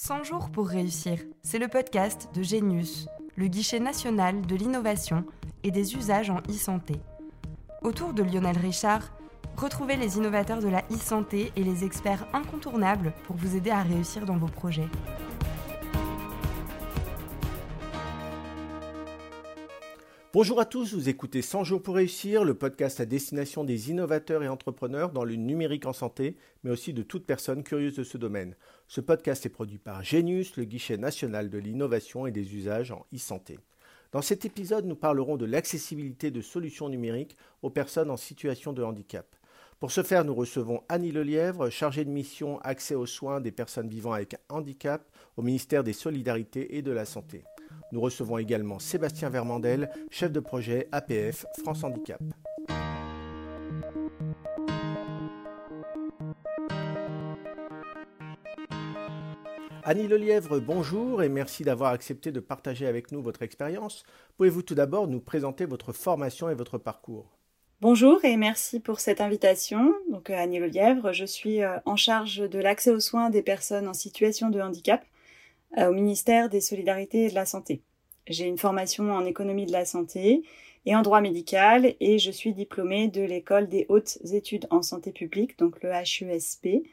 100 jours pour réussir, c'est le podcast de Genius, le guichet national de l'innovation et des usages en e-santé. Autour de Lionel Richard, retrouvez les innovateurs de la e-santé et les experts incontournables pour vous aider à réussir dans vos projets. Bonjour à tous, vous écoutez 100 jours pour réussir, le podcast à destination des innovateurs et entrepreneurs dans le numérique en santé, mais aussi de toute personne curieuse de ce domaine. Ce podcast est produit par Genius, le guichet national de l'innovation et des usages en e-santé. Dans cet épisode, nous parlerons de l'accessibilité de solutions numériques aux personnes en situation de handicap. Pour ce faire, nous recevons Annie Lelièvre, chargée de mission accès aux soins des personnes vivant avec handicap au ministère des Solidarités et de la Santé. Nous recevons également Sébastien Vermandel, chef de projet APF France Handicap. Annie Lelièvre, bonjour et merci d'avoir accepté de partager avec nous votre expérience. Pouvez-vous tout d'abord nous présenter votre formation et votre parcours? Bonjour et merci pour cette invitation. Donc Annie Lelièvre, je suis euh, en charge de l'accès aux soins des personnes en situation de handicap euh, au ministère des Solidarités et de la Santé. J'ai une formation en économie de la santé et en droit médical et je suis diplômée de l'école des hautes études en santé publique, donc le HESP.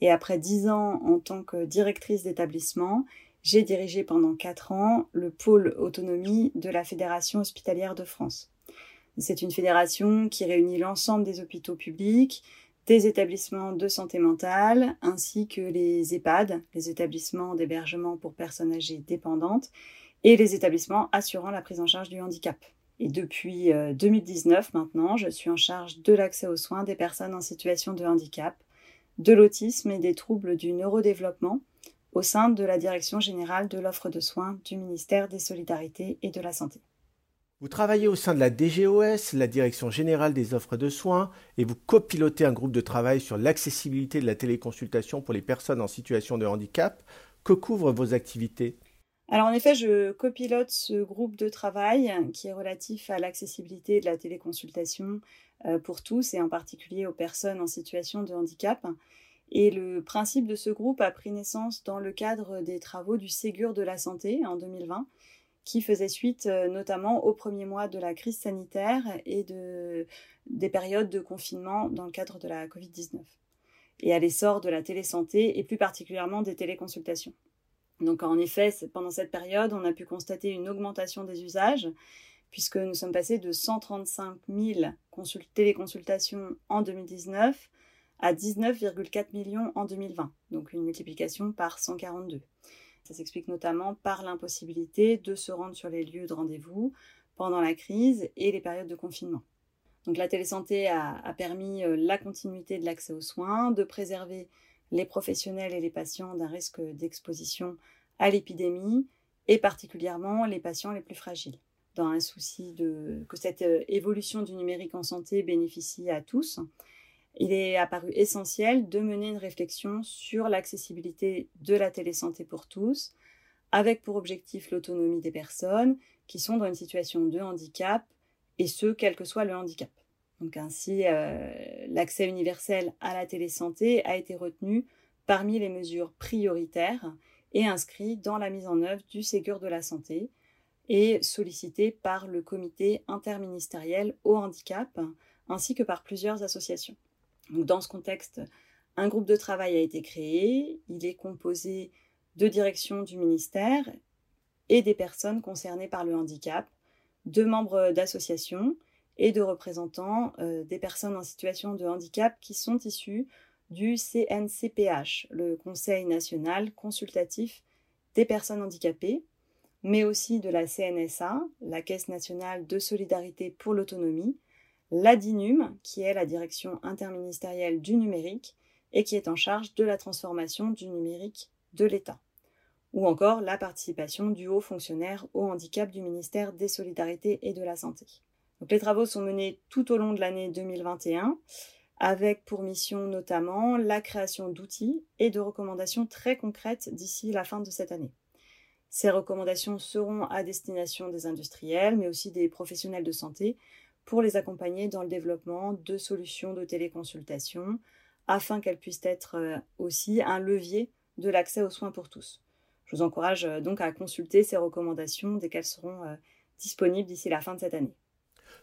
Et après dix ans en tant que directrice d'établissement, j'ai dirigé pendant quatre ans le pôle autonomie de la Fédération hospitalière de France. C'est une fédération qui réunit l'ensemble des hôpitaux publics, des établissements de santé mentale, ainsi que les EHPAD, les établissements d'hébergement pour personnes âgées dépendantes, et les établissements assurant la prise en charge du handicap. Et depuis 2019 euh, maintenant, je suis en charge de l'accès aux soins des personnes en situation de handicap, de l'autisme et des troubles du neurodéveloppement au sein de la Direction générale de l'offre de soins du ministère des Solidarités et de la Santé. Vous travaillez au sein de la DGOS, la Direction générale des offres de soins, et vous copilotez un groupe de travail sur l'accessibilité de la téléconsultation pour les personnes en situation de handicap. Que couvrent vos activités? Alors en effet, je copilote ce groupe de travail qui est relatif à l'accessibilité de la téléconsultation pour tous et en particulier aux personnes en situation de handicap. Et le principe de ce groupe a pris naissance dans le cadre des travaux du Ségur de la santé en 2020 qui faisait suite euh, notamment aux premiers mois de la crise sanitaire et de, des périodes de confinement dans le cadre de la Covid-19 et à l'essor de la télésanté et plus particulièrement des téléconsultations. Donc en effet, pendant cette période, on a pu constater une augmentation des usages puisque nous sommes passés de 135 000 téléconsultations en 2019 à 19,4 millions en 2020, donc une multiplication par 142. Ça s'explique notamment par l'impossibilité de se rendre sur les lieux de rendez-vous pendant la crise et les périodes de confinement. Donc la télésanté a, a permis euh, la continuité de l'accès aux soins, de préserver les professionnels et les patients d'un risque d'exposition à l'épidémie et particulièrement les patients les plus fragiles. Dans un souci de, que cette euh, évolution du numérique en santé bénéficie à tous, il est apparu essentiel de mener une réflexion sur l'accessibilité de la télésanté pour tous, avec pour objectif l'autonomie des personnes qui sont dans une situation de handicap, et ce, quel que soit le handicap. Donc ainsi, euh, l'accès universel à la télésanté a été retenu parmi les mesures prioritaires et inscrit dans la mise en œuvre du Ségur de la santé et sollicité par le comité interministériel au handicap ainsi que par plusieurs associations dans ce contexte, un groupe de travail a été créé. Il est composé de directions du ministère et des personnes concernées par le handicap, de membres d'associations et de représentants euh, des personnes en situation de handicap qui sont issus du CNCPH, le Conseil national consultatif des personnes handicapées, mais aussi de la CNSA, la Caisse nationale de solidarité pour l'autonomie, l'ADINUM, qui est la direction interministérielle du numérique et qui est en charge de la transformation du numérique de l'État, ou encore la participation du haut fonctionnaire au handicap du ministère des Solidarités et de la Santé. les travaux sont menés tout au long de l'année 2021 avec pour mission notamment la création d'outils et de recommandations très concrètes d'ici la fin de cette année. Ces recommandations seront à destination des industriels, mais aussi des professionnels de santé, pour les accompagner dans le développement de solutions de téléconsultation afin qu'elles puissent être euh, aussi un levier de l'accès aux soins pour tous. Je vous encourage donc à consulter ces recommandations dès qu'elles seront disponibles d'ici la fin de cette année.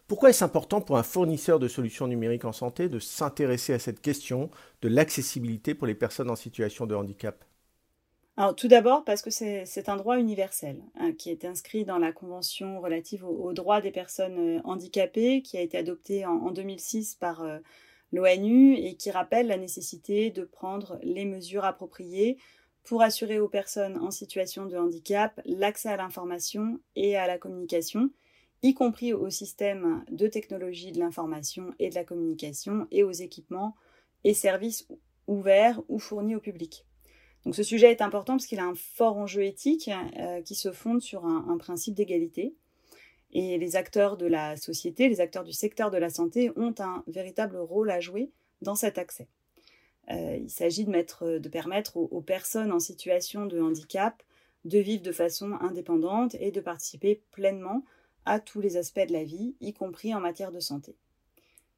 Pourquoi est-ce important pour un fournisseur de solutions numériques en santé de s'intéresser à cette question de l'accessibilité pour les personnes en situation de handicap? Alors, tout d'abord parce que c'est un droit universel hein, qui est inscrit dans la Convention relative aux, droits des personnes euh, handicapées qui a été adoptée en, 2006 par euh, l'ONU et qui rappelle la nécessité de prendre les mesures appropriées pour assurer aux personnes en situation de handicap l'accès à l'information et à la communication, y compris au système de technologie de l'information et de la communication et aux équipements et services ouverts ou fournis au public. Ce sujet est important parce qu'il a un fort enjeu éthique euh, qui se fonde sur un, principe d'égalité. Et les acteurs de la société, les acteurs du secteur de la santé ont un véritable rôle à jouer dans cet accès. Euh, il s'agit de, permettre aux, personnes en situation de handicap de vivre de façon indépendante et de participer pleinement à tous les aspects de la vie, y compris en matière de santé.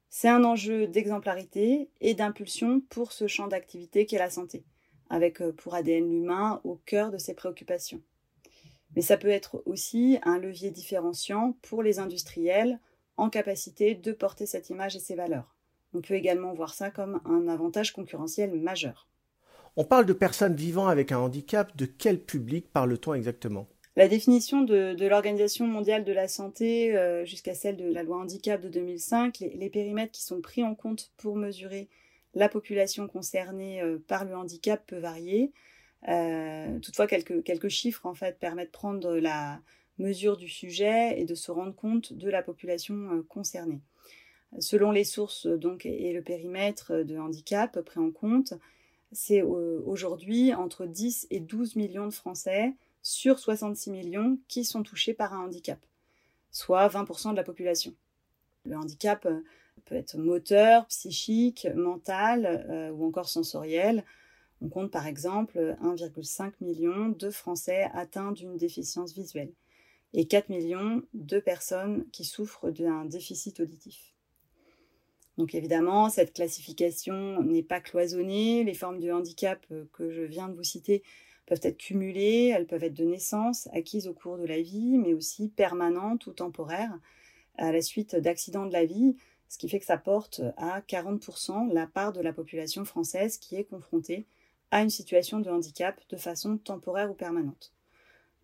C'est un enjeu d'exemplarité et d'impulsion pour ce champ d'activité qu'est la santé avec euh, pour ADN l'humain au cœur de ses préoccupations. Mais ça peut être aussi un levier différenciant pour les industriels en capacité de porter cette image et ses valeurs. On peut également voir ça comme un avantage concurrentiel majeur. On parle de personnes vivant avec un handicap. De quel public parle-t-on exactement? La définition de, l'Organisation mondiale de la santé euh, jusqu'à celle de la loi handicap de 2005, les, périmètres qui sont pris en compte pour mesurer la population concernée euh, par le handicap peut varier. Euh, toutefois, quelques, quelques chiffres en fait permettent de prendre la mesure du sujet et de se rendre compte de la population euh, concernée. Selon les sources donc et le périmètre de handicap pris en compte, c'est aujourd'hui entre 10 et 12 millions de Français sur 66 millions qui sont touchés par un handicap, soit 20% de la population. Le handicap peut être moteur, psychique, mental euh, ou encore sensoriel. On compte par exemple 1,5 million de Français atteints d'une déficience visuelle et 4 millions de personnes qui souffrent d'un déficit auditif. Donc évidemment, cette classification n'est pas cloisonnée. Les formes de handicap euh, que je viens de vous citer peuvent être cumulées, elles peuvent être de naissance, acquises au cours de la vie, mais aussi permanentes ou temporaires à la suite d'accidents de la vie, ce qui fait que ça porte à 40% la part de la population française qui est confrontée à une situation de handicap de façon temporaire ou permanente.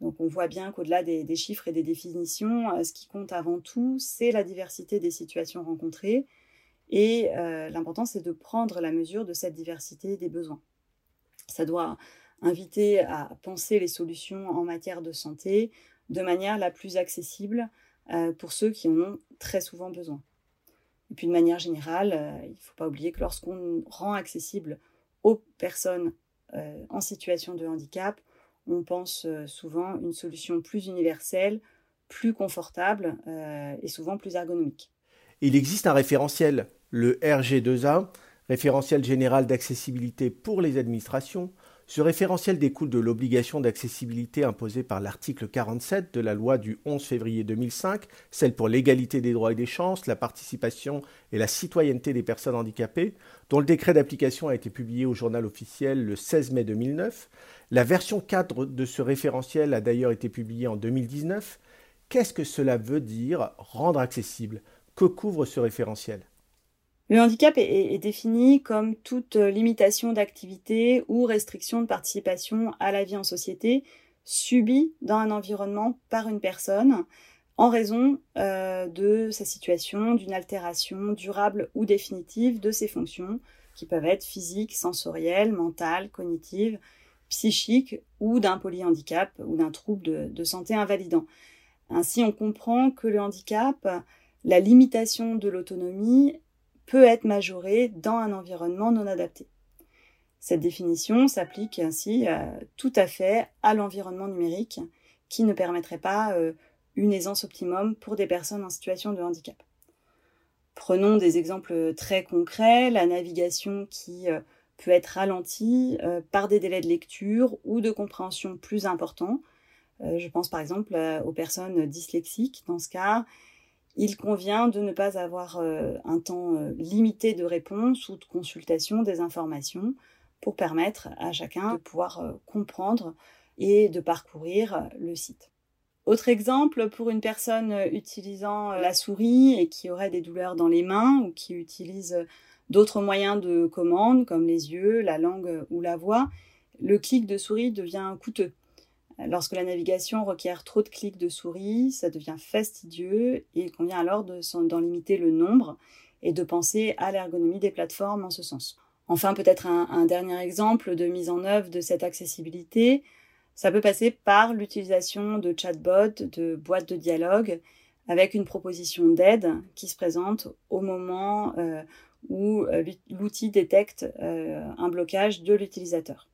Donc on voit bien qu'au-delà des, chiffres et des définitions, euh, ce qui compte avant tout, c'est la diversité des situations rencontrées et euh, l'important c'est de prendre la mesure de cette diversité des besoins. Ça doit inviter à penser les solutions en matière de santé de manière la plus accessible euh, pour ceux qui en ont très souvent besoin. Et puis de manière générale, euh, il ne faut pas oublier que lorsqu'on rend accessible aux personnes euh, en situation de handicap, on pense euh, souvent une solution plus universelle, plus confortable et souvent plus ergonomique. Il existe un référentiel, le RG2A, référentiel général d'accessibilité pour les administrations, ce référentiel découle de l'obligation d'accessibilité imposée par l'article 47 de la loi du 11 février 2005, celle pour l'égalité des droits et des chances, la participation et la citoyenneté des personnes handicapées, dont le décret d'application a été publié au journal officiel le 16 mai 2009. La version cadre de ce référentiel a d'ailleurs été publiée en 2019. Qu'est-ce que cela veut dire rendre accessible? Que couvre ce référentiel? Le handicap est, défini comme toute limitation d'activité ou restriction de participation à la vie en société subie dans un environnement par une personne en raison euh, de sa situation, d'une altération durable ou définitive de ses fonctions, qui peuvent être physiques, sensorielles, mentales, cognitives, psychiques ou d'un polyhandicap ou d'un trouble de santé invalidant. Ainsi, on comprend que le handicap, la limitation de l'autonomie peut être majoré dans un environnement non adapté. Cette définition s'applique ainsi euh, tout à fait à l'environnement numérique qui ne permettrait pas euh, une aisance optimum pour des personnes en situation de handicap. Prenons des exemples très concrets, la navigation qui euh, peut être ralentie par des délais de lecture ou de compréhension plus importants. je pense par exemple aux personnes dyslexiques dans ce cas il convient de ne pas avoir euh, un temps euh, limité de réponse ou de consultation des informations pour permettre à chacun de pouvoir comprendre et de parcourir le site. Autre exemple, pour une personne utilisant la souris et qui aurait des douleurs dans les mains ou qui utilise d'autres moyens de commande comme les yeux, la langue ou la voix, le clic de souris devient coûteux. Lorsque la navigation requiert trop de clics de souris, ça devient fastidieux et il convient alors d'en limiter le nombre et de penser à l'ergonomie des plateformes en ce sens. Enfin, peut-être un, dernier exemple de mise en œuvre de cette accessibilité, ça peut passer par l'utilisation de chatbots, de boîtes de dialogue, avec une proposition d'aide qui se présente au moment euh, où euh, l'outil détecte euh, un blocage de l'utilisateur.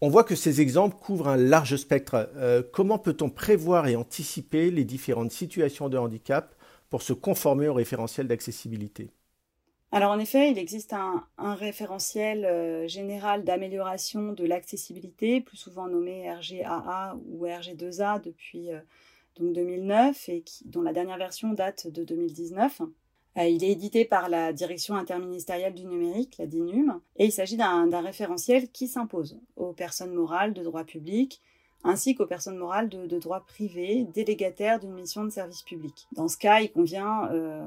On voit que ces exemples couvrent un large spectre. Euh, comment peut-on prévoir et anticiper les différentes situations de handicap pour se conformer au référentiel d'accessibilité? Alors en effet, il existe un, référentiel euh, général d'amélioration de l'accessibilité, plus souvent nommé RGAA ou RG2A depuis euh, donc 2009 et dont la dernière version date de 2019. Euh, il est édité par la Direction interministérielle du numérique, la DINUM, et il s'agit d'un référentiel qui s'impose aux personnes morales de droit public, ainsi qu'aux personnes morales de, droit privé délégataires d'une mission de service public. Dans ce cas, il convient euh,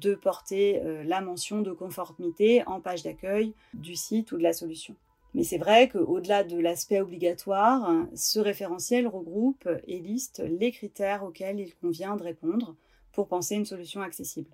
de porter euh, la mention de conformité en page d'accueil du site ou de la solution. Mais c'est vrai qu'au-delà de l'aspect obligatoire, ce référentiel regroupe et liste les critères auxquels il convient de répondre pour penser une solution accessible.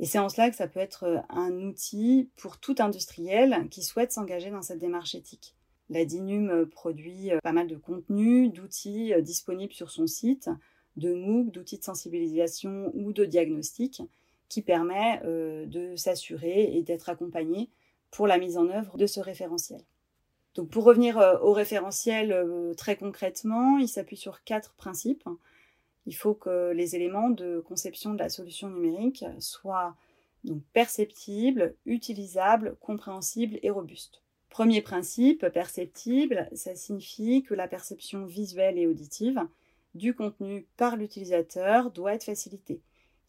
Et c'est en cela que ça peut être euh, un outil pour tout industriel qui souhaite s'engager dans cette démarche éthique. La DINUM euh, produit euh, pas mal de contenus, d'outils disponibles sur son site, de MOOC, d'outils de sensibilisation ou de diagnostic, qui permet de s'assurer et d'être accompagné pour la mise en œuvre de ce référentiel. Donc pour revenir au référentiel très concrètement, il s'appuie sur quatre principes. Il faut que les éléments de conception de la solution numérique soient perceptibles, utilisables, compréhensibles et robustes. Premier principe, perceptible, ça signifie que la perception visuelle et auditive du contenu par l'utilisateur doit être facilitée.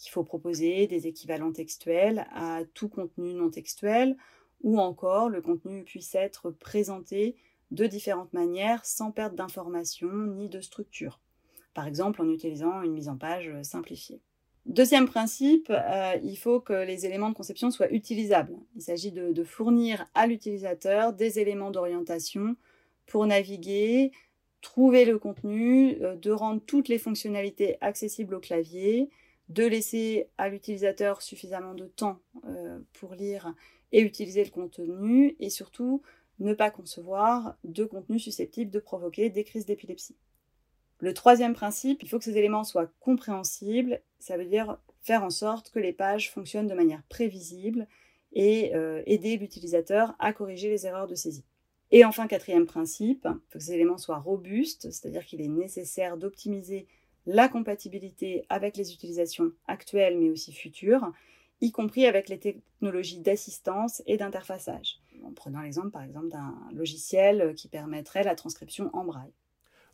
Il faut proposer des équivalents textuels à tout contenu non textuel ou encore le contenu puisse être présenté de différentes manières sans perte d'information ni de structure par exemple en utilisant une mise en page euh, simplifiée. Deuxième principe, euh, il faut que les éléments de conception soient utilisables. Il s'agit de, fournir à l'utilisateur des éléments d'orientation pour naviguer, trouver le contenu, euh, de rendre toutes les fonctionnalités accessibles au clavier, de laisser à l'utilisateur suffisamment de temps pour lire et utiliser le contenu, et surtout ne pas concevoir de contenu susceptible de provoquer des crises d'épilepsie. Le troisième principe, il faut que ces éléments soient compréhensibles. Ça veut dire faire en sorte que les pages fonctionnent de manière prévisible et euh, aider l'utilisateur à corriger les erreurs de saisie. Et enfin, quatrième principe, il faut que ces éléments soient robustes, c'est-à-dire qu'il est nécessaire d'optimiser la compatibilité avec les utilisations actuelles mais aussi futures, y compris avec les technologies d'assistance et d'interfaçage. En prenant l'exemple par exemple d'un logiciel qui permettrait la transcription en braille.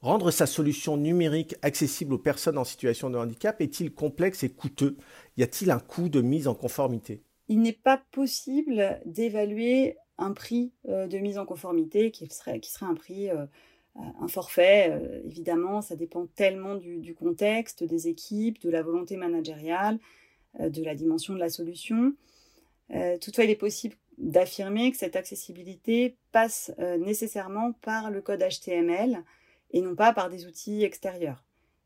Rendre sa solution numérique accessible aux personnes en situation de handicap est-il complexe et coûteux? Y a-t-il un coût de mise en conformité? Il n'est pas possible d'évaluer un prix euh, de mise en conformité qui serait, un prix, euh, un forfait. Euh, évidemment, ça dépend tellement du, contexte, des équipes, de la volonté managériale, de la dimension de la solution. toutefois, il est possible d'affirmer que cette accessibilité passe nécessairement par le code HTML et non pas par des outils extérieurs.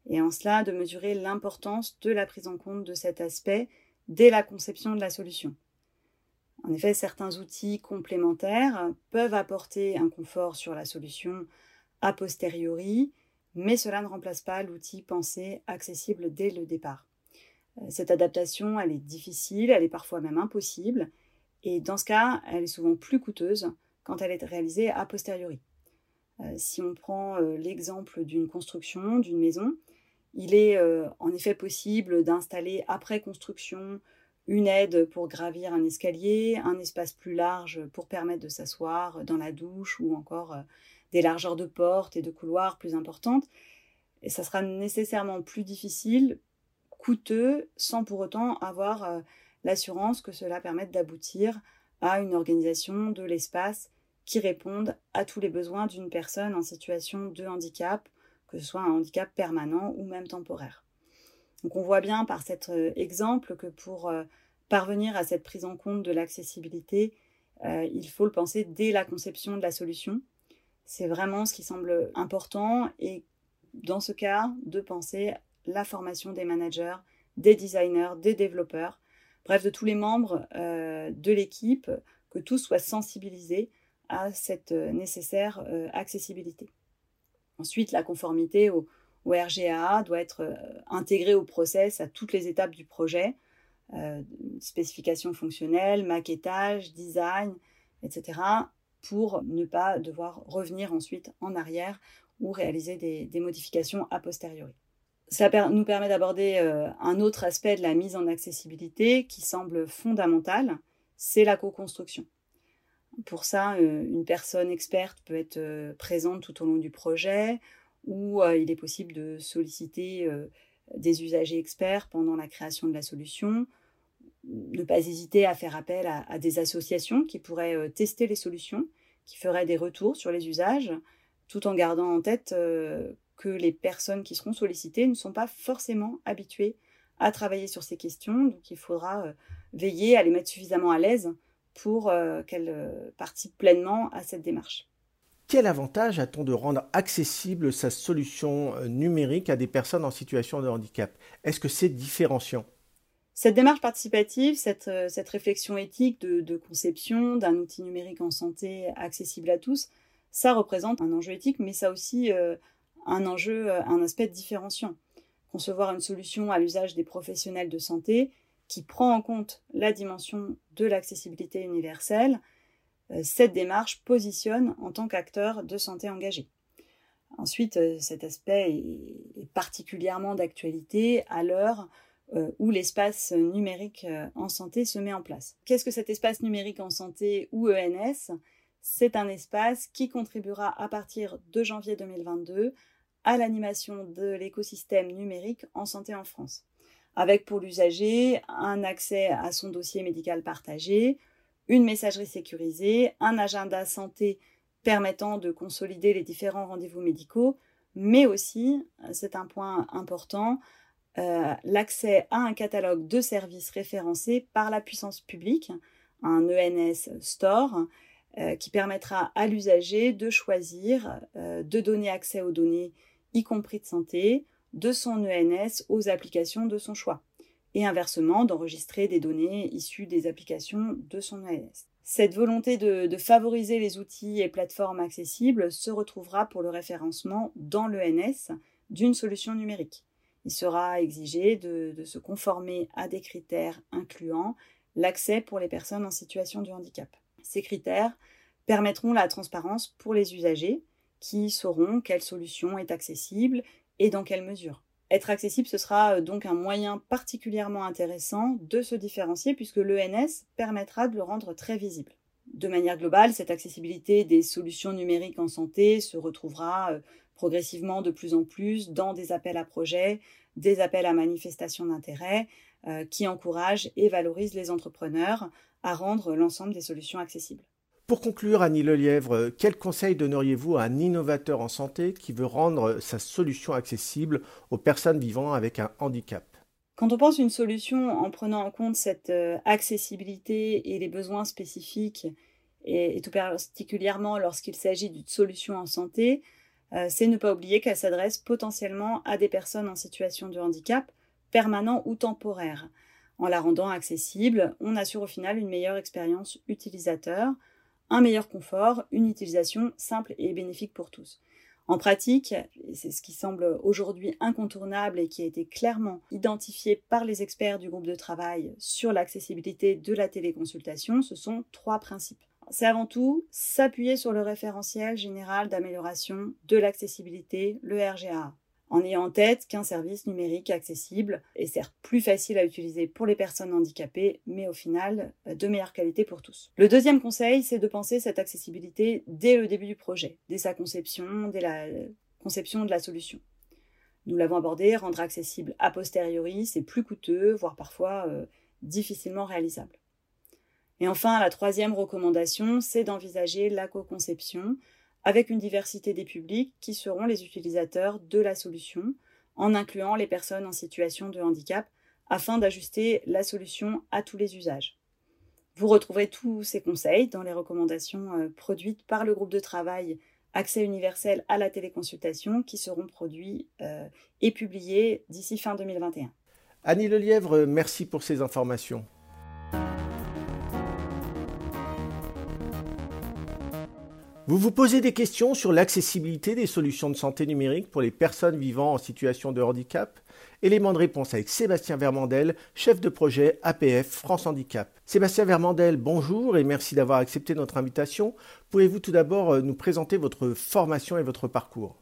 Et en cela, de mesurer l'importance de la prise en compte de cet aspect dès la conception de la solution. En effet, certains outils complémentaires peuvent apporter un confort sur la solution a posteriori, mais cela ne remplace pas l'outil pensé accessible dès le départ. Euh, cette adaptation, elle est difficile, elle est parfois même impossible, et dans ce cas, elle est souvent plus coûteuse quand elle est réalisée a posteriori. Euh, si on prend euh, l'exemple d'une construction, d'une maison, il est euh, en effet possible d'installer après construction une aide pour gravir un escalier, un espace plus large pour permettre de s'asseoir dans la douche ou encore des largeurs de portes et de couloirs plus importantes. Et ça sera nécessairement plus difficile, coûteux, sans pour autant avoir l'assurance que cela permette d'aboutir à une organisation de l'espace qui répondent à tous les besoins d'une personne en situation de handicap, que ce soit un handicap permanent ou même temporaire. Donc on voit bien par cet euh, exemple que pour euh, parvenir à cette prise en compte de l'accessibilité, euh, il faut le penser dès la conception de la solution. C'est vraiment ce qui semble important et dans ce cas de penser la formation des managers, des designers, des développeurs, bref de tous les membres de l'équipe, que tous soient sensibilisés à cette nécessaire accessibilité. Ensuite, la conformité au, RGA doit être euh, intégrée au process à toutes les étapes du projet, euh, spécification fonctionnelle, maquettage, design, etc., pour ne pas devoir revenir ensuite en arrière ou réaliser des, modifications a posteriori. Ça nous permet d'aborder euh, un autre aspect de la mise en accessibilité qui semble fondamental, c'est la co-construction. Pour ça, euh, une personne experte peut être euh, présente tout au long du projet ou euh, il est possible de solliciter des usagers experts pendant la création de la solution. Ne pas hésiter à faire appel à, des associations qui pourraient tester les solutions, qui feraient des retours sur les usages, tout en gardant en tête que les personnes qui seront sollicitées ne sont pas forcément habituées à travailler sur ces questions. Donc il faudra veiller à les mettre suffisamment à l'aise pour euh, qu'elle euh, participe pleinement à cette démarche. Quel avantage a-t-on de rendre accessible sa solution euh, numérique à des personnes en situation de handicap? Est-ce que c'est différenciant? Cette démarche participative, cette, réflexion éthique de, conception d'un outil numérique en santé accessible à tous, ça représente un enjeu éthique, mais ça aussi un enjeu, un aspect différenciant. Concevoir une solution à l'usage des professionnels de santé, qui prend en compte la dimension de l'accessibilité universelle, euh, cette démarche positionne en tant qu'acteur de santé engagé. Ensuite, euh, cet aspect est particulièrement d'actualité à l'heure euh, où l'espace numérique en santé se met en place. Qu'est-ce que cet espace numérique en santé ou ENS C'est un espace qui contribuera à partir de janvier 2022 à l'animation de l'écosystème numérique en santé en France avec pour l'usager un accès à son dossier médical partagé, une messagerie sécurisée, un agenda santé permettant de consolider les différents rendez-vous médicaux, mais aussi, c'est un point important, euh, l'accès à un catalogue de services référencés par la puissance publique, un ENS Store, euh, qui permettra à l'usager de choisir, euh, de donner accès aux données, y compris de santé, de son ENS aux applications de son choix, et inversement d'enregistrer des données issues des applications de son ENS. Cette volonté de, favoriser les outils et plateformes accessibles se retrouvera pour le référencement dans l'ENS d'une solution numérique. Il sera exigé de, se conformer à des critères incluant l'accès pour les personnes en situation de handicap. Ces critères permettront la transparence pour les usagers qui sauront quelle solution est accessible et dans quelle mesure? Être accessible, ce sera euh, donc un moyen particulièrement intéressant de se différencier puisque l'ENS permettra de le rendre très visible. De manière globale, cette accessibilité des solutions numériques en santé se retrouvera euh, progressivement de plus en plus dans des appels à projets, des appels à manifestations d'intérêt euh, qui encouragent et valorisent les entrepreneurs à rendre l'ensemble des solutions accessibles. Pour conclure, Annie Lelièvre, quel conseil donneriez-vous à un innovateur en santé qui veut rendre sa solution accessible aux personnes vivant avec un handicap? Quand on pense une solution en prenant en compte cette euh, accessibilité et les besoins spécifiques, et, tout particulièrement lorsqu'il s'agit d'une solution en santé, euh, c'est ne pas oublier qu'elle s'adresse potentiellement à des personnes en situation de handicap, permanent ou temporaire. En la rendant accessible, on assure au final une meilleure expérience utilisateur, un meilleur confort, une utilisation simple et bénéfique pour tous. En pratique, c'est ce qui semble aujourd'hui incontournable et qui a été clairement identifié par les experts du groupe de travail sur l'accessibilité de la téléconsultation, ce sont trois principes. C'est avant tout s'appuyer sur le référentiel général d'amélioration de l'accessibilité, le RGA en ayant en tête qu'un service numérique accessible est certes plus facile à utiliser pour les personnes handicapées, mais au final euh, de meilleure qualité pour tous. Le deuxième conseil, c'est de penser cette accessibilité dès le début du projet, dès sa conception, dès la conception de la solution. Nous l'avons abordé, rendre accessible a posteriori, c'est plus coûteux, voire parfois euh, difficilement réalisable. Et enfin, la troisième recommandation, c'est d'envisager la co-conception avec une diversité des publics qui seront les utilisateurs de la solution, en incluant les personnes en situation de handicap, afin d'ajuster la solution à tous les usages. Vous retrouverez tous ces conseils dans les recommandations euh, produites par le groupe de travail Accès universel à la téléconsultation qui seront produits euh, et publiés d'ici fin 2021. Annie Lelièvre, merci pour ces informations. Vous vous posez des questions sur l'accessibilité des solutions de santé numérique pour les personnes vivant en situation de handicap Élément de réponse avec Sébastien Vermandel, chef de projet APF France Handicap. Sébastien Vermandel, bonjour et merci d'avoir accepté notre invitation. Pouvez-vous tout d'abord euh, nous présenter votre formation et votre parcours?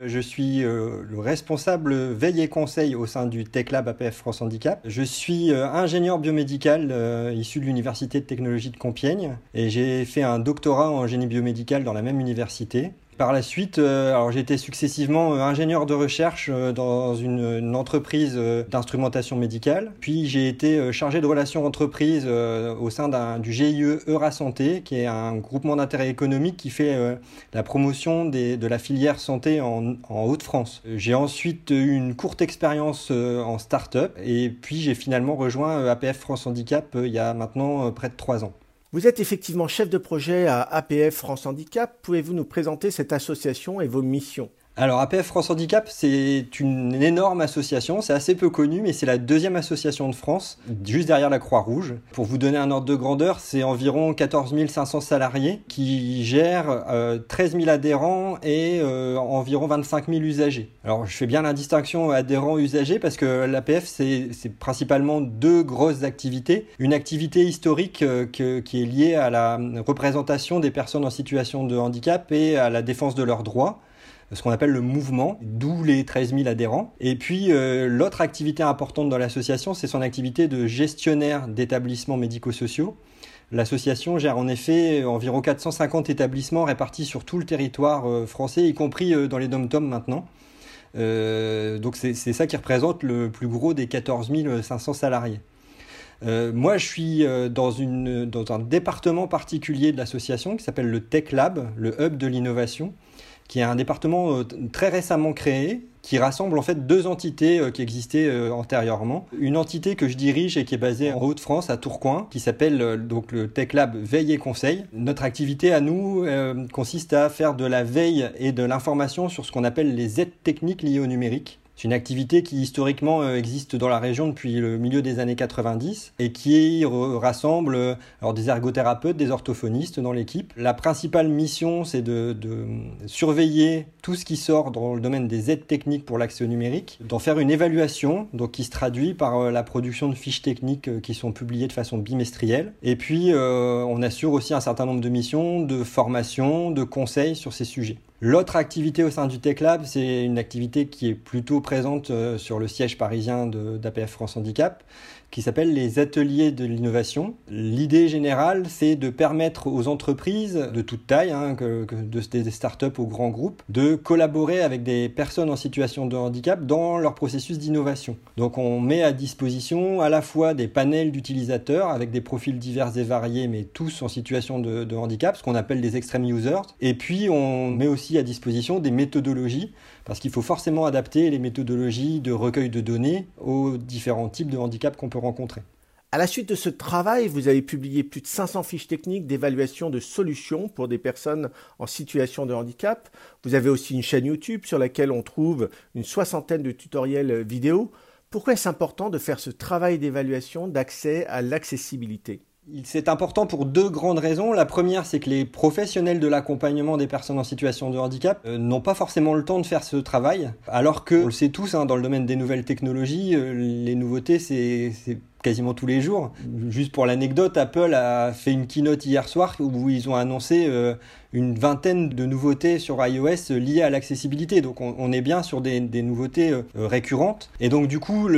Je suis euh, le responsable veille et conseil au sein du Tech Lab APF France Handicap. Je suis euh, ingénieur biomédical euh, issu de l'Université de technologie de Compiègne et j'ai fait un doctorat en génie biomédical dans la même université. Par la suite, euh, j'ai été successivement euh, ingénieur de recherche euh, dans une, entreprise d'instrumentation médicale. Puis j'ai été chargé de relations entreprises au sein du GIE Eurasanté, qui est un groupement d'intérêt économique qui fait la promotion de la filière santé en, en Haute-France. J'ai ensuite eu une courte expérience en start-up et puis j'ai finalement rejoint APF France Handicap il y a maintenant près de trois ans. Vous êtes effectivement chef de projet à APF France Handicap. Pouvez-vous nous présenter cette association et vos missions? Alors APF France Handicap, c'est une énorme association, c'est assez peu connu, mais c'est la deuxième association de France, juste derrière la Croix-Rouge. Pour vous donner un ordre de grandeur, c'est environ 14 500 salariés qui gèrent 13 euh, 000 adhérents et euh, environ 25 000 usagers. Alors je fais bien la distinction adhérents-usagers parce que l'APF, c'est principalement deux grosses activités. Une activité historique euh, qui est liée à la représentation des personnes en situation de handicap et à la défense de leurs droits ce qu'on appelle le mouvement, d'où les 13 000 adhérents. Et puis euh, l'autre activité importante dans l'association, c'est son activité de gestionnaire d'établissements médico-sociaux. L'association gère en effet environ 450 établissements répartis sur tout le territoire euh, français, y compris euh, dans les dom-toms maintenant. donc c'est ça qui représente le plus gros des 14 500 salariés. moi, je suis dans, dans un département particulier de l'association qui s'appelle le Tech Lab, le hub de l'innovation, qui est un département euh, très récemment créé, qui rassemble en fait deux entités euh, qui existaient euh, antérieurement. Une entité que je dirige et qui est basée en Haute-France, à Tourcoing, qui s'appelle donc le Tech Lab Veille et Conseil. Notre activité à nous consiste à faire de la veille et de l'information sur ce qu'on appelle les aides techniques liées au numérique. C'est une activité qui historiquement euh, existe dans la région depuis le milieu des années 90 et qui rassemble euh, alors, des ergothérapeutes, des orthophonistes dans l'équipe. La principale mission, c'est de, surveiller tout ce qui sort dans le domaine des aides techniques pour l'accès au numérique, d'en faire une évaluation, donc qui se traduit par euh, la production de fiches techniques qui sont publiées de façon bimestrielle. Et puis, on assure aussi un certain nombre de missions de formation, de conseils sur ces sujets. L'autre activité au sein du Tech Lab, c'est une activité qui est plutôt présente euh, sur le siège parisien d'APF France Handicap, qui s'appelle les ateliers de l'innovation. L'idée générale, c'est de permettre aux entreprises de toute taille, hein, de, des startups aux grands groupes, de collaborer avec des personnes en situation de handicap dans leur processus d'innovation. Donc on met à disposition à la fois des panels d'utilisateurs avec des profils divers et variés, mais tous en situation de, de handicap, ce qu'on appelle des extreme users. Et puis on met aussi à disposition des méthodologies parce qu'il faut forcément adapter les méthodologies de recueil de données aux différents types de handicaps qu'on peut rencontrer. À la suite de ce travail, vous avez publié plus de 500 fiches techniques d'évaluation de solutions pour des personnes en situation de handicap. Vous avez aussi une chaîne YouTube sur laquelle on trouve une soixantaine de tutoriels vidéo. Pourquoi est-ce important de faire ce travail d'évaluation d'accès à l'accessibilité? C'est important pour deux grandes raisons. La première, c'est que les professionnels de l'accompagnement des personnes en situation de handicap euh, n'ont pas forcément le temps de faire ce travail, alors que, on le sait tous, hein, dans le domaine des nouvelles technologies, euh, les nouveautés, c'est quasiment tous les jours. Juste pour l'anecdote, Apple a fait une keynote hier soir où ils ont annoncé euh, une vingtaine de nouveautés sur iOS liées à l'accessibilité. Donc on, est bien sur des, nouveautés euh, récurrentes. Et donc du coup,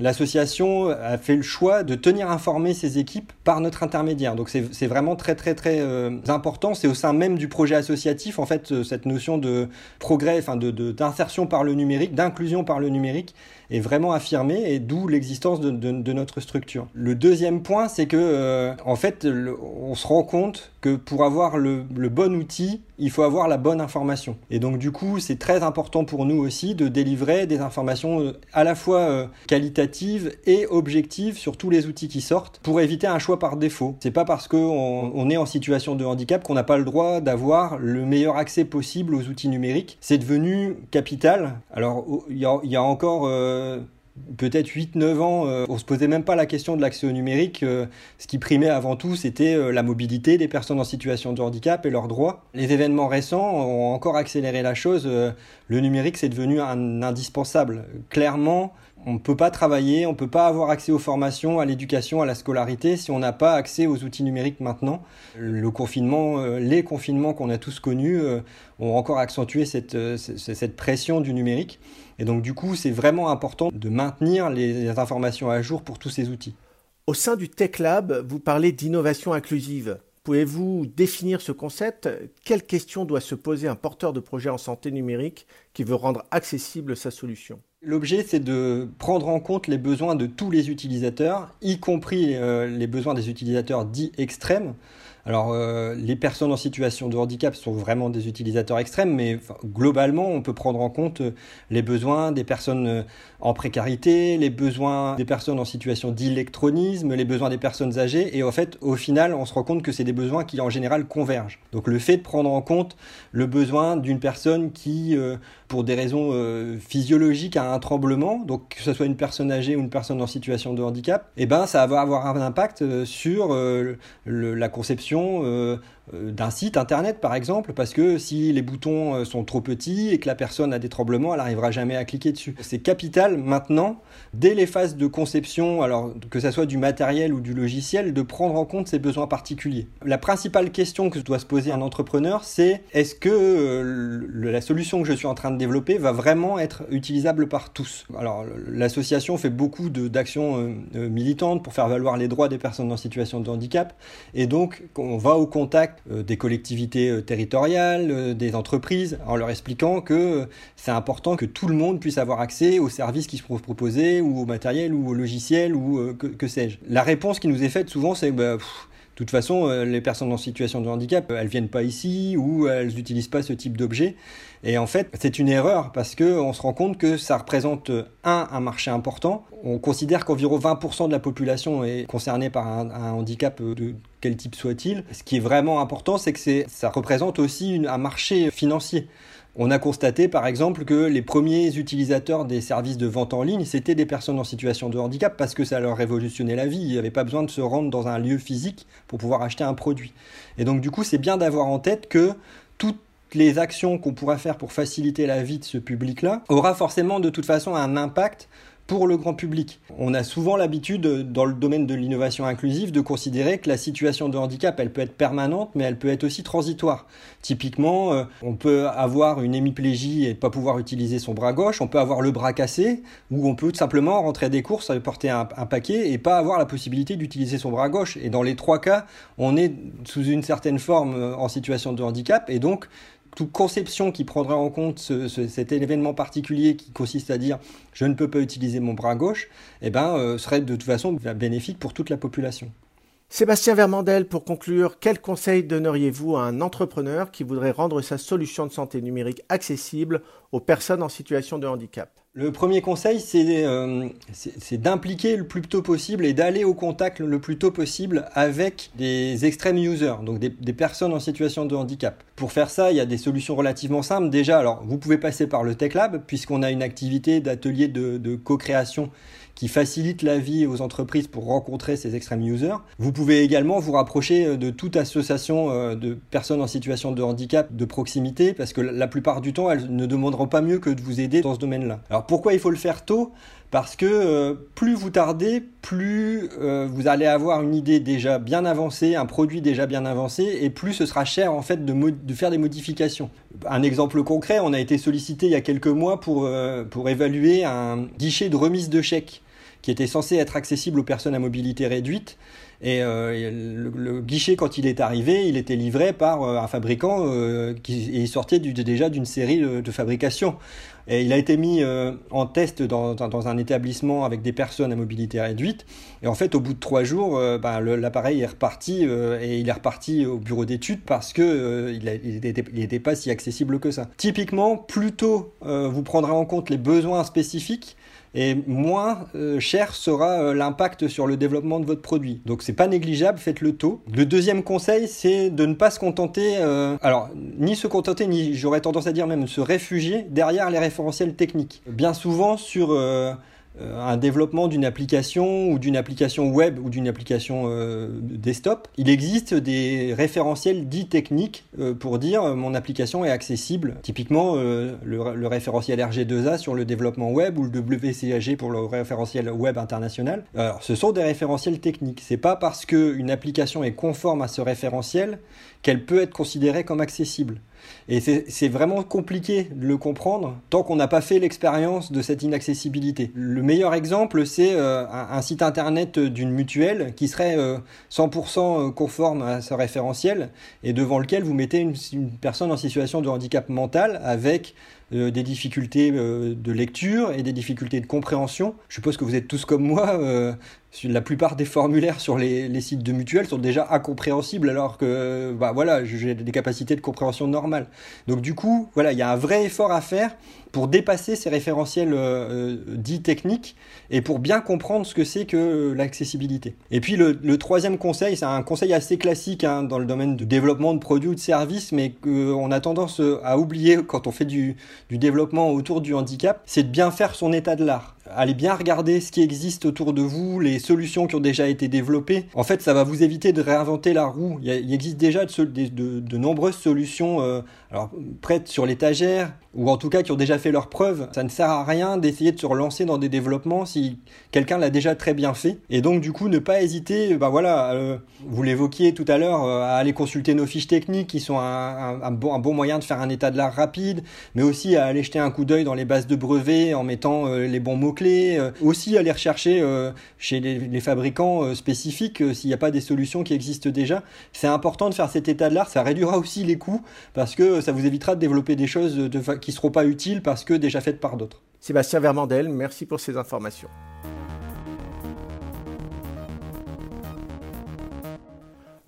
l'association a fait le choix de tenir informer ses équipes par notre intermédiaire. Donc c'est vraiment très très très euh, important. C'est au sein même du projet associatif, en fait, cette notion de progrès, enfin d'insertion par le numérique, d'inclusion par le numérique est vraiment affirmée et d'où l'existence de, notre structure. Le deuxième point, c'est que euh, en fait, on se rend compte que pour avoir le, bon outil, il faut avoir la bonne information. Et donc du coup, c'est très important pour nous aussi de délivrer des informations euh, à la fois euh, qualitatives et objectives sur tous les outils qui sortent pour éviter un choix par défaut. C'est pas parce qu'on on est en situation de handicap qu'on n'a pas le droit d'avoir le meilleur accès possible aux outils numériques. C'est devenu capital. Alors il y a, encore peut-être 8-9 ans, euh, on se posait même pas la question de l'accès au numérique. Euh, ce qui primait avant tout, c'était euh, la mobilité des personnes en situation de handicap et leurs droits. Les événements récents ont encore accéléré la chose. le numérique, c'est devenu un indispensable. Clairement, on ne peut pas travailler, on ne peut pas avoir accès aux formations, à l'éducation, à la scolarité si on n'a pas accès aux outils numériques maintenant. Le confinement, les confinements qu'on a tous connus ont encore accentué cette pression du numérique. Et donc du coup, c'est vraiment important de maintenir les, informations à jour pour tous ces outils. Au sein du Tech Lab, vous parlez d'innovation inclusive. Pouvez-vous définir ce concept? Quelles questions doit se poser un porteur de projet en santé numérique qui veut rendre accessible sa solution? L'objet, c'est de prendre en compte les besoins de tous les utilisateurs, y compris euh, les besoins des utilisateurs dits extrêmes. Alors, euh, les personnes en situation de handicap sont vraiment des utilisateurs extrêmes, mais globalement, on peut prendre en compte euh, les besoins des personnes euh, en précarité, les besoins des personnes en situation d'électronisme, les besoins des personnes âgées, et en fait, au final, on se rend compte que c'est des besoins qui en général convergent. Donc, le fait de prendre en compte le besoin d'une personne qui, pour des raisons physiologiques, a un tremblement, donc que ce soit une personne âgée ou une personne en situation de handicap, eh ben, ça va avoir un impact sur la conception euh, euh, d'un site internet par exemple, parce que si les boutons euh, sont trop petits et que la personne a des tremblements, elle n'arrivera jamais à cliquer dessus. C'est capital maintenant, dès les phases de conception, alors que ce soit du matériel ou du logiciel, de prendre en compte ses besoins particuliers. La principale question que doit se poser un entrepreneur, c'est est-ce que la solution que je suis en train de développer va vraiment être utilisable par tous? Alors l'association fait beaucoup d'actions militantes pour faire valoir les droits des personnes en situation de handicap, et donc on va au contact euh, des collectivités euh, territoriales, euh, des entreprises, en leur expliquant que c'est important que tout le monde puisse avoir accès aux services qui se proposés, ou au matériel, ou au logiciel, ou que, sais-je. La réponse qui nous est faite souvent, c'est bah, toute façon, les personnes en situation de handicap, elles viennent pas ici ou elles n'utilisent pas ce type d'objet. Et en fait, c'est une erreur parce qu'on se rend compte que ça représente, un, un marché important. On considère qu'environ 20% de la population est concernée par un, un handicap de quel type soit-il. Ce qui est vraiment important, c'est que ça représente aussi un marché financier. On a constaté par exemple que les premiers utilisateurs des services de vente en ligne, c'était des personnes en situation de handicap parce que ça leur révolutionnait la vie. Il n'y avait pas besoin de se rendre dans un lieu physique pour pouvoir acheter un produit. Et donc du coup, c'est bien d'avoir en tête que toutes les actions qu'on pourra faire pour faciliter la vie de ce public-là aura forcément de toute façon un impact pour le grand public. On a souvent l'habitude, dans le domaine de l'innovation inclusive, de considérer que la situation de handicap, elle peut être permanente, mais elle peut être aussi transitoire. Typiquement, euh, on peut avoir une hémiplégie et pas pouvoir utiliser son bras gauche, on peut avoir le bras cassé, ou on peut tout simplement rentrer des courses, porter un, un paquet et pas avoir la possibilité d'utiliser son bras gauche. Et dans les trois cas, on est sous une certaine forme euh, en situation de handicap, et donc toute conception qui prendrait en compte cet événement particulier qui consiste à dire je ne peux pas utiliser mon bras gauche, eh ben, euh, serait de toute façon bénéfique pour toute la population. Sébastien Vermandel, pour conclure, quel conseil donneriez-vous à un entrepreneur qui voudrait rendre sa solution de santé numérique accessible aux personnes en situation de handicap? Le premier conseil, euh, c'est d'impliquer le plus tôt possible et d'aller au contact le plus tôt possible avec des extreme users, donc des, personnes en situation de handicap. Pour faire ça, il y a des solutions relativement simples. Déjà, alors vous pouvez passer par le Tech Lab, puisqu'on a une activité d'atelier de co-création qui facilite la vie aux entreprises pour rencontrer ces extreme users. Vous pouvez également vous rapprocher euh, de toute association euh, de personnes en situation de handicap de proximité parce que la plupart du temps, elles ne demanderont pas mieux que de vous aider dans ce domaine-là. Alors pourquoi il faut le faire tôt? Parce que euh, plus vous tardez, plus vous allez avoir une idée déjà bien avancée, un produit déjà bien avancé, et plus ce sera cher en fait de, faire des modifications. Un exemple concret, on a été sollicité il y a quelques mois pour, pour évaluer un guichet de remise de chèques qui était censé être accessible aux personnes à mobilité réduite. Et le, guichet, quand il est arrivé, il était livré par un fabricant qui sortait déjà d'une série de fabrication. Et il a été mis euh, en test dans, un établissement avec des personnes à mobilité réduite. Et en fait, au bout de trois jours, euh, bah, l'appareil est reparti euh, et il est reparti au bureau d'études parce que il n'était pas si accessible que ça. Typiquement, plus tôt vous prendrez en compte les besoins spécifiques, et moins euh, cher sera euh, l'impact sur le développement de votre produit. Donc c'est pas négligeable, faites le taux. Le deuxième conseil, c'est de ne pas se contenter, euh, alors ni se contenter, ni j'aurais tendance à dire même se réfugier derrière les référentiels techniques. Bien souvent sur un développement d'une application ou d'une application web ou d'une application euh, desktop, il existe des référentiels dits techniques euh, pour dire mon application est accessible. Typiquement le, référentiel RG2A sur le développement web ou le WCAG pour le référentiel web international. Ce sont des référentiels techniques. C'est pas parce qu'une application est conforme à ce référentiel qu'elle peut être considérée comme accessible. Et c'est vraiment compliqué de le comprendre tant qu'on n'a pas fait l'expérience de cette inaccessibilité. Le meilleur exemple, c'est euh, un, site internet d'une mutuelle qui serait 100% euh, euh, conforme à ce référentiel et devant lequel vous mettez une, une personne en situation de handicap mental avec des difficultés de lecture et des difficultés de compréhension. Je suppose que vous êtes tous comme moi la plupart des formulaires sur les, sites de mutuelles sont déjà incompréhensibles alors que bah voilà j'ai des capacités de compréhension normales donc du coup voilà il y a un vrai effort à faire pour dépasser ces référentiels euh, euh, dits techniques et pour bien comprendre ce que c'est que l'accessibilité. Et puis le, troisième conseil, c'est un conseil assez classique hein, dans le domaine du développement de produits ou de services, mais qu'on a tendance à oublier quand on fait du développement autour du handicap, c'est de bien faire son état de l'art. Allez bien regarder ce qui existe autour de vous, les solutions qui ont déjà été développées. En fait, ça va vous éviter de réinventer la roue. Il, existe déjà de, nombreuses solutions euh, alors, prêtes sur l'étagère, ou en tout cas qui ont déjà fait leurs preuves. Ça ne sert à rien d'essayer de se relancer dans des développements si quelqu'un l'a déjà très bien fait. Et donc du coup, ne pas hésiter, bah voilà, euh, vous l'évoquiez tout à l'heure, euh, à aller consulter nos fiches techniques qui sont un, bon, moyen de faire un état de l'art rapide, mais aussi à aller jeter un coup d'œil dans les bases de brevets en mettant euh, les bons mots-clés, aussi aller rechercher chez les fabricants spécifiques s'il n'y a pas des solutions qui existent déjà. C'est important de faire cet état de l'art, ça réduira aussi les coûts parce que ça vous évitera de développer des choses qui seront pas utiles parce que déjà faites par d'autres. Sébastien Vermandel, merci pour ces informations.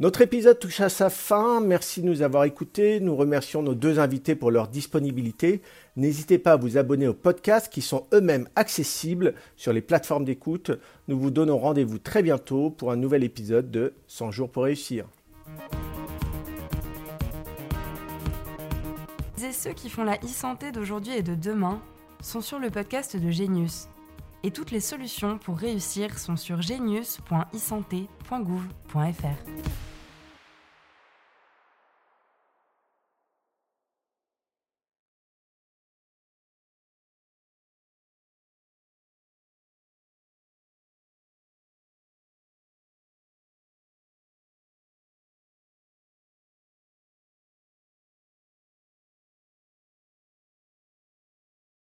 Notre épisode touche à sa fin. Merci de nous avoir écoutés. Nous remercions nos deux invités pour leur disponibilité. N'hésitez pas à vous abonner aux podcasts qui sont eux-mêmes accessibles sur les plateformes d'écoute. Nous vous donnons rendez-vous très bientôt pour un nouvel épisode de 100 jours pour réussir. Et ceux qui font la e-santé d'aujourd'hui et de demain sont sur le podcast de Genius. Et toutes les solutions pour réussir sont sur genius.isanté.gouv.fr.